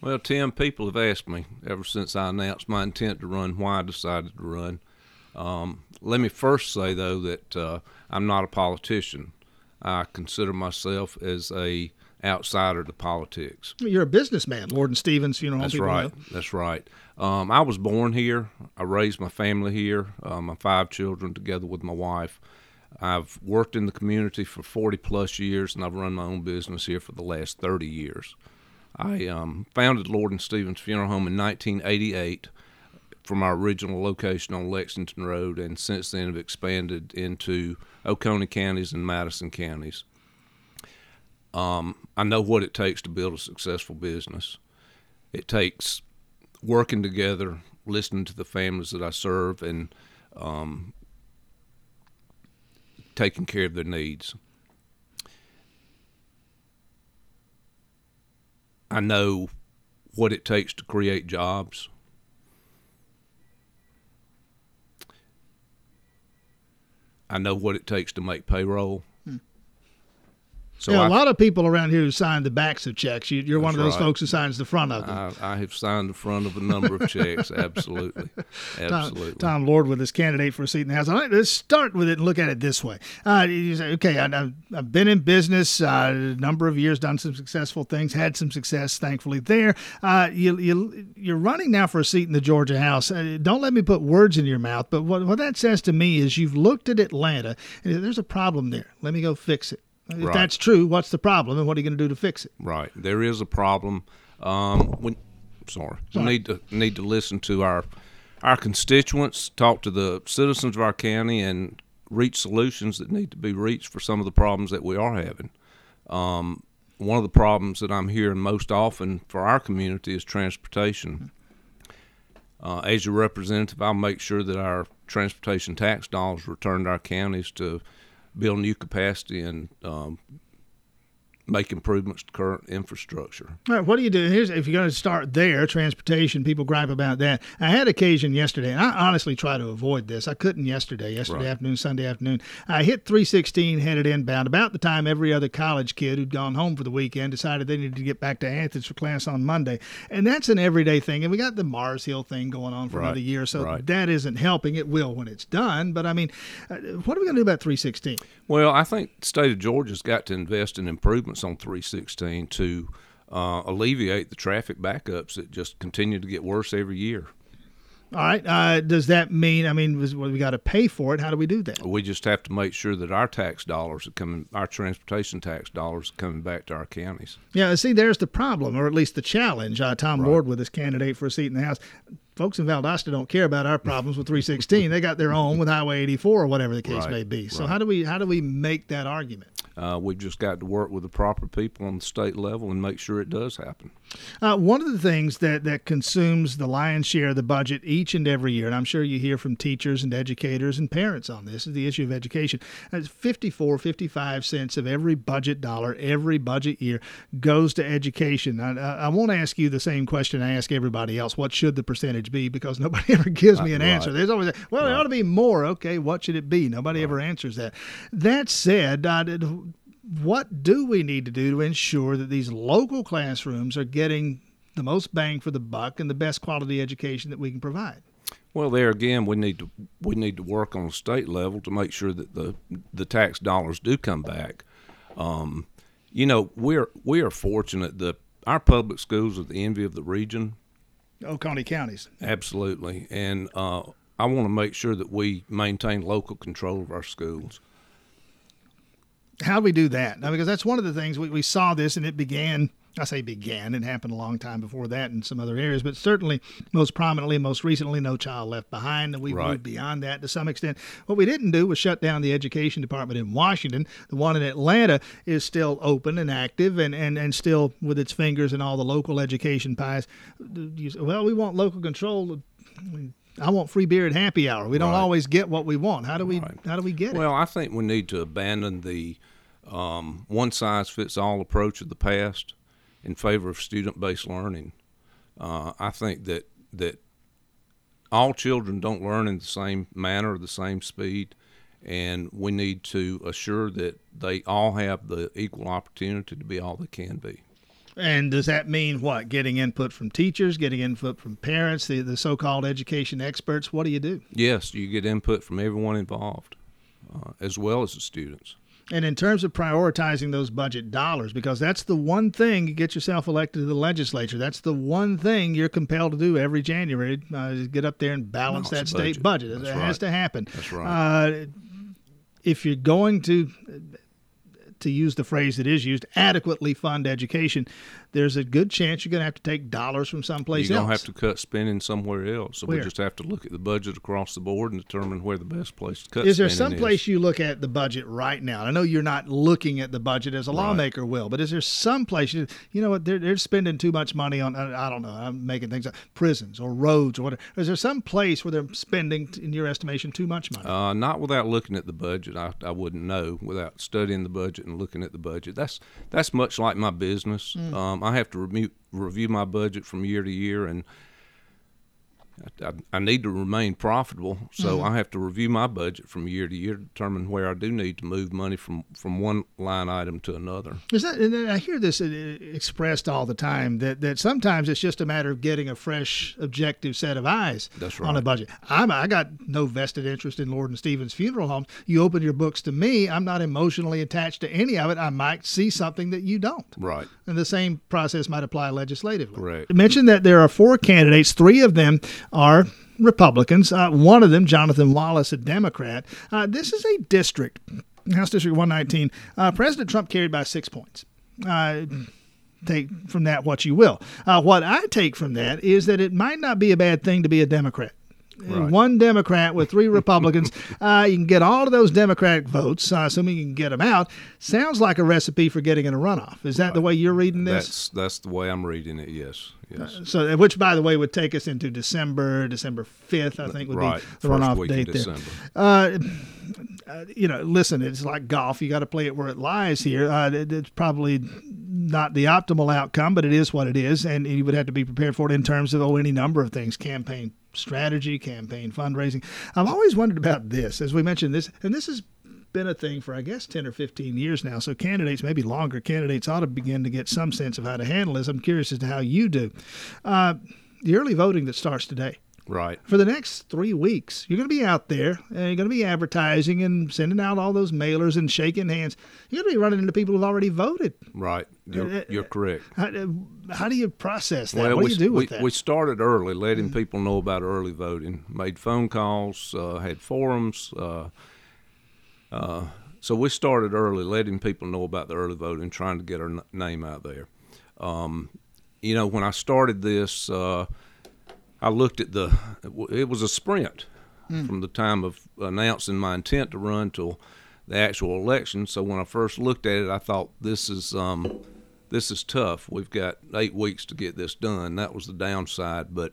Well, Tim, people have asked me ever since I announced my intent to run why I decided to run. Um, let me first say, though, that uh, I'm not a politician. I consider myself as a outsider to politics. You're a businessman, Lord and Stephens You know, That's right. know. That's right. Um, I was born here. I raised my family here. Uh, my five children, together with my wife. I've worked in the community for 40 plus years, and I've run my own business here for the last 30 years. I um, founded Lord and Stephens Funeral Home in 1988 from our original location on Lexington Road, and since then have expanded into Oconee counties and Madison counties. Um, I know what it takes to build a successful business. It takes working together, listening to the families that I serve, and um, taking care of their needs. I know what it takes to create jobs. I know what it takes to make payroll. So yeah, I, a lot of people around here who sign the backs of checks. You, you're one of those right. folks who signs the front of them. I, I have signed the front of a number of checks. Absolutely, Tom, absolutely. Tom Lord with his candidate for a seat in the House. All right, let's start with it and look at it this way. Uh, you say, okay, I, I've- I've been in business uh, a number of years, done some successful things, had some success, thankfully, there. Uh, you, you, you're running now for a seat in the Georgia House. Uh, don't let me put words in your mouth, but what, what that says to me is you've looked at Atlanta, and there's a problem there. Let me go fix it. If Right. that's true, what's the problem, and what are you going to do to fix it? Right. There is a problem. Um, we, sorry. We need to need to listen to our our constituents, talk to the citizens of our county, and reach solutions that need to be reached for some of the problems that we are having. Um, one of the problems that I'm hearing most often for our community is transportation. Uh, as your representative, I'll make sure that our transportation tax dollars return to our counties to build new capacity and um, make improvements to current infrastructure. All right, what do you do? Here's if you're going to start there, transportation. People gripe about that. I had occasion yesterday, and I honestly try to avoid this. I couldn't yesterday, yesterday Right. afternoon, Sunday afternoon. I hit 316, headed inbound. About the time every other college kid who'd gone home for the weekend decided they needed to get back to Athens for class on Monday, and that's an everyday thing. And we got the Mars Hill thing going on for Right, another year, so right. that isn't helping. It will when it's done, but I mean, uh, what are we going to do about 316? Well, I think the state of Georgia's got to invest in improvements on 316 to uh, alleviate the traffic backups that just continue to get worse every year. All right, uh, does that mean? I mean, was, well, we got to pay for it. How do we do that? We just have to make sure that our tax dollars are coming, our transportation tax dollars are coming back to our counties. Yeah, see, there's the problem, or at least the challenge. Uh, Tom Lord with his candidate for a seat in the House. Folks in Valdosta don't care about our problems with 316. they got their own with Highway 84 or whatever the case Right, may be. So right. how do we how do we make that argument? Uh, we've just got to work with the proper people on the state level and make sure it does happen. Uh, one of the things that, that consumes the lion's share of the budget each and every year, and I'm sure you hear from teachers and educators and parents on this, is the issue of education. It's 54, 55 cents of every budget dollar, every budget year goes to education. I, I I won't ask you the same question I ask everybody else. What should the percentage be? Because nobody ever gives me an Right. answer. There's always, well, it ought to be more. Okay, what should it be? Nobody ever answers that. That said, uh, what do we need to do to ensure that these local classrooms are getting the most bang for the buck and the best quality education that we can provide? Well, there again, we need to we need to work on a state level to make sure that the the tax dollars do come back. Um, you know, we're we are fortunate that our public schools are the envy of the region. Oconee counties. Absolutely, and uh, I want to make sure that we maintain local control of our schools. How do we do that? Now, because that's one of the things we, we saw this and it began. I say began, it happened a long time before that in some other areas, but certainly most prominently, most recently, No Child Left Behind, and we Right. moved beyond that to some extent. What we didn't do was shut down the education department in Washington. The one in Atlanta is still open and active and, and, and still with its fingers in all the local education pies. Well, we want local control. I want free beer at happy hour. We don't Right. always get what we want. How do we Right. how do we get it? Well, I think we need to abandon the um, one size fits all approach of the past in favor of student based learning. Uh, I think that that all children don't learn in the same manner or the same speed, and we need to assure that they all have the equal opportunity to be all they can be. And does that mean what? Getting input from teachers, getting input from parents, the, the so called education experts? What do you do? Yes, you get input from everyone involved, uh, as well as the students. And in terms of prioritizing those budget dollars, because that's the one thing you get yourself elected to the legislature. That's the one thing you're compelled to do every January uh, is get up there and balance that state budget. budget. That's it right. has to happen. That's right. Uh, if you're going to to use the phrase that is used, adequately fund education, there's a good chance you're going to have to take dollars from someplace else. You're else. gonna have to cut spending somewhere else. So Where? we just have to look at the budget across the board and determine where the best place to cut. is Is there some place you look at the budget right now? I know you're not looking at the budget as a lawmaker will, but is there some place you, you know what they're, they're spending too much money on? I I don't know. I'm making things up. Prisons or roads or whatever. Is there some place where they're spending, in your estimation, too much money? Uh, not without looking at the budget. I, I wouldn't know without studying the budget and looking at the budget. That's that's much like my business. Mm. Um, I have to review my budget from year to year, and I, I, need to remain profitable. So Mm-hmm. I have to review my budget from year to year to determine where I do need to move money from from one line item to another. Is that, and I hear this expressed all the time that, that sometimes it's just a matter of getting a fresh, objective set of eyes That's on a budget. I'm, I got no vested interest in Lord and Stephens funeral homes. You open your books to me, I'm not emotionally attached to any of it. I might see something that you don't. Right. And the same process might apply legislatively. Correct. You mentioned that there are four candidates. Three of them are Republicans. Uh, one of them, Jonathan Wallace, a Democrat. Uh, this is a district, House District 119. Uh, President Trump carried by six points. Uh, take from that what you will. Uh, what I take from that is that it might not be a bad thing to be a Democrat. Right. One Democrat with three Republicans. uh, you can get all of those Democratic votes, uh, assuming you can get them out. Sounds like a recipe for getting in a runoff. Is that the way you're reading this? That's that's the way I'm reading it. Yes. Yes. So, which by the way would take us into December, December fifth, I think would right. be the First runoff date there. Uh, uh, you know, listen, it's like golf. You got to play it where it lies here. Uh, it- it's probably not the optimal outcome, but it is what it is, and you would have to be prepared for it in terms of oh, any number of things: campaign strategy, campaign fundraising. I've always wondered about this, as we mentioned this, and this has been a thing for I guess ten or fifteen years now. So candidates, maybe longer candidates, ought to begin to get some sense of how to handle this. I'm curious as to how you do. Uh, the early voting that starts today Right. for the next three weeks, you're going to be out there and you're going to be advertising and sending out all those mailers and shaking hands. You're going to be running into people who've already voted. Right. You're, Uh, you're correct. How, uh, how do you process that? Well, what we, do you do we, with that? Mm-hmm. we started early, letting people know about early voting. Made phone calls, uh, had forums. Uh, uh, so we started early, letting people know about the early voting, trying to get our n- name out there. Um, you know, when I started this, uh, I looked at the. It was a sprint Hmm. from the time of announcing my intent to run till the actual election. So when I first looked at it, I thought this is um, this is tough. We've got eight weeks to get this done. That was the downside, but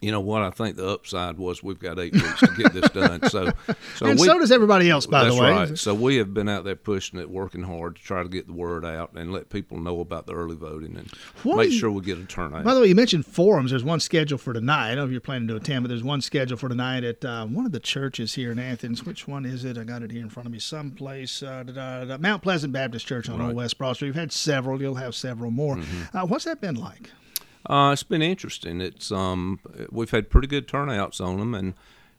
you know what? I think the upside was we've got eight weeks to get this done. So, so and we, so does everybody else, by the way. right. So we have been out there pushing it, working hard to try to get the word out and let people know about the early voting and What make you- sure we get a turnout. By the way, you mentioned forums. There's one scheduled for tonight. I don't know if you're planning to attend, but there's one scheduled for tonight at uh, one of the churches here in Athens. Which one is it? I got it here in front of me. Someplace. Uh, da, da, da, Mount Pleasant Baptist Church on Old Right. West Broad Street. We've had several. You'll have several more. Uh, what's that been like? Uh, it's been interesting. It's um, we've had pretty good turnouts on them, and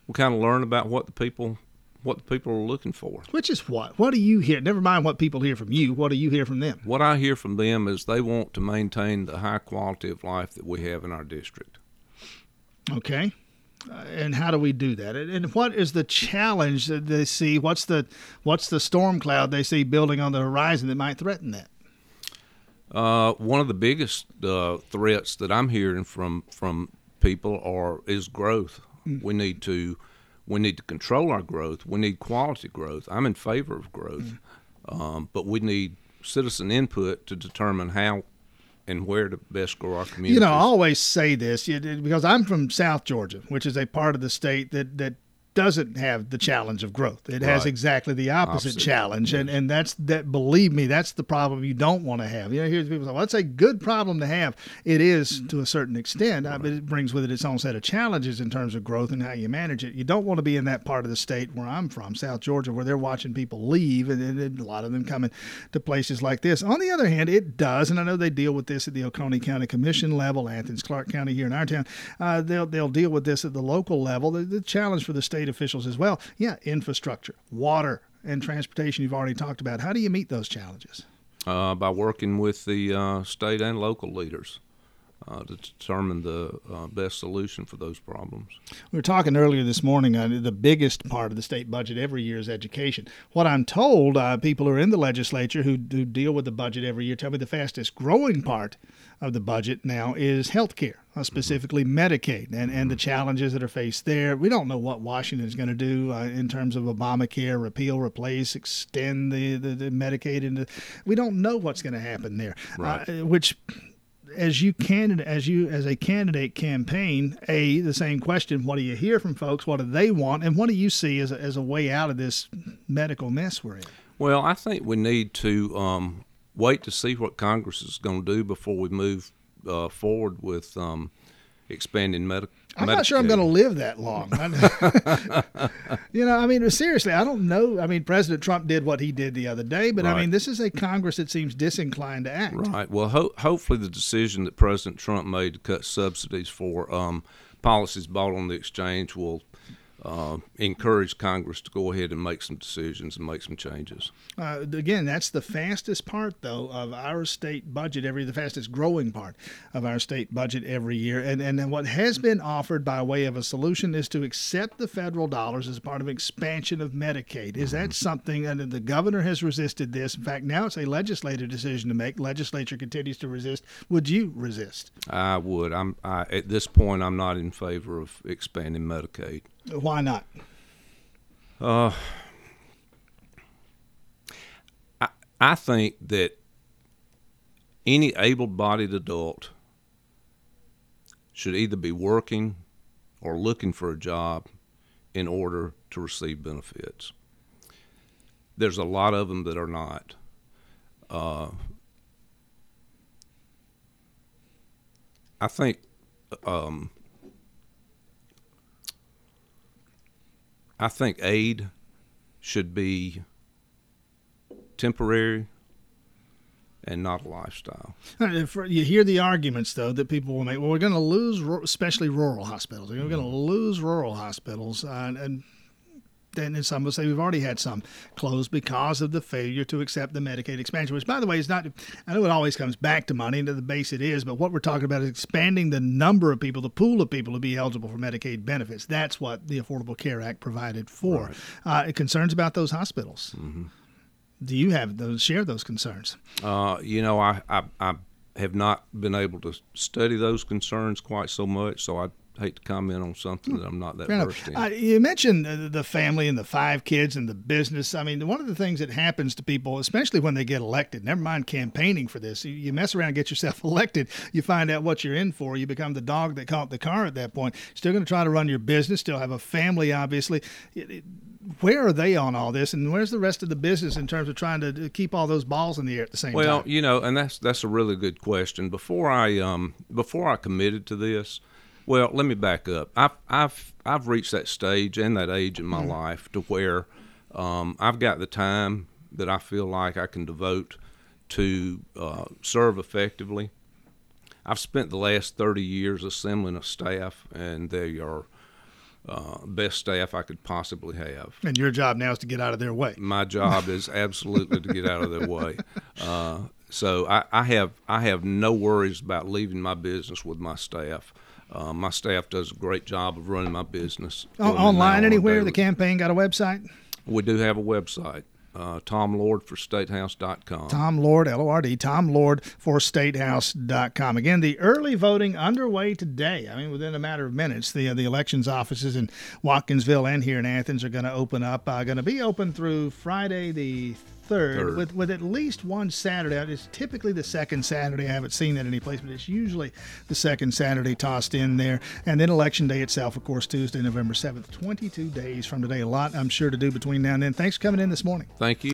we kind of learn about what the people what the people are looking for. Which is what? What do you hear? Never mind what people hear from you. What do you hear from them? What I hear from them is they want to maintain the high quality of life that we have in our district. Okay. Uh, and how do we do that? And, and what is the challenge that they see? What's the what's the storm cloud they see building on the horizon that might threaten that? Uh, one of the biggest uh, threats that I'm hearing from from people are is growth. We need to we need to control our growth. We need quality growth. I'm in favor of growth, um, but we need citizen input to determine how and where to best grow our community. You know, I always say this because I'm from South Georgia, which is a part of the state that that doesn't have the challenge of growth. It has exactly the opposite, Opposite, challenge, and and that's that. Believe me, that's the problem you don't want to have. You know, here's people say, "Well, that's a good problem to have." It is to a certain extent, uh, but it brings with it its own set of challenges in terms of growth and how you manage it. You don't want to be in that part of the state where I'm from, South Georgia, where they're watching people leave, and, and a lot of them coming to places like this. On the other hand, it does, and I know they deal with this at the Oconee County Commission level, Athens, Clarke County here in our town. Uh, they'll they'll deal with this at the local level. The, the challenge for the state officials as well. Yeah, infrastructure, water, and transportation. You've already talked about. How do you meet those challenges? uh, by working with the uh, state and local leaders uh, to determine the uh, best solution for those problems. We were talking earlier this morning. Uh, the biggest part of the state budget every year is education. What I'm told, uh, people who are in the legislature who, who deal with the budget every year tell me the fastest growing part of the budget now is health care, uh, specifically Medicaid, and, and the challenges that are faced there. We don't know what Washington is going to do uh, in terms of Obamacare, repeal, replace, extend the, the, the Medicaid into. We don't know what's going to happen there, Right. uh, which as you candidate as you as a candidate campaign a the same question what do you hear from folks? What do they want? And what do you see as a, as a way out of this medical mess we're in? Well, I think we need to um, wait to see what Congress is going to do before we move uh, forward with um, expanding medical. i'm not sure i'm going to live that long. You know i mean seriously i don't know. I mean president trump did what he did the other day but i mean this is a congress that seems disinclined to act. Right. Well, ho- hopefully the decision that President Trump made to cut subsidies for um, policies bought on the exchange will uh, encourage Congress to go ahead and make some decisions and make some changes. Uh, again, that's the fastest part, though, of our state budget every the fastest growing part of our state budget every year. And and then what has been offered by way of a solution is to accept the federal dollars as part of expansion of Medicaid. Is that something? And the governor has resisted this. In fact, now it's a legislative decision to make. Legislature continues to resist. Would you resist? I would. I'm I, at this point. I'm not in favor of expanding Medicaid. Why not? Uh, I I think that any able-bodied adult should either be working or looking for a job in order to receive benefits. There's a lot of them that are not. Uh, I think um, I think aid should be temporary and not a lifestyle. You hear the arguments, though, that people will make. Well, we're going to lose, especially rural hospitals. We're going to lose rural hospitals, uh, and, and then some will say we've already had some closed because of the failure to accept the Medicaid expansion. Which, by the way, is not. I know it always comes back to money, and to the base it is. But what we're talking about is expanding the number of people, the pool of people to be eligible for Medicaid benefits. That's what the Affordable Care Act provided for. Uh, concerns about those hospitals. Do you have those? Share those concerns? Uh, you know, I, I, I have not been able to study those concerns quite so much, so I hate to comment on something that I'm not that versed in. Uh, you mentioned the family and the five kids and the business. I mean, one of the things that happens to people, especially when they get elected, never mind campaigning for this, you, you mess around and get yourself elected, you find out what you're in for. You become the dog that caught the car at that point. Still going to try to run your business, still have a family, obviously. Where are they on all this, and where's the rest of the business in terms of trying to keep all those balls in the air at the same Well, time? Well, you know, and that's that's a really good question. Before I um before I committed to this, well, let me back up. I've I've I've reached that stage and that age in my life to where um, I've got the time that I feel like I can devote to uh, serve effectively. I've spent the last thirty years assembling a staff, and they are uh, best staff I could possibly have And your job now is to get out of their way. my job is absolutely to get out of their way. Uh, so I, I have I have no worries about leaving my business with my staff. Uh, my staff does a great job of running my business. O- for online anywhere? The campaign got a website? we do have a website, uh, TomLordForStatehouse.com. Tom Lord, L O R D, Tom Lord for statehouse.com. Again, the early voting underway today. I mean, within a matter of minutes, the uh, the elections offices in Watkinsville and here in Athens are going to open up. Uh, going to be open through Friday the third, Third. with with at least one Saturday. It's typically the second Saturday. I haven't seen that any place, but it's usually the second Saturday tossed in there. And then election day itself, of course, Tuesday, November seventh. Twenty-two days from today. A lot, I'm sure, to do between now and then. Thanks for coming in this morning. Thank you.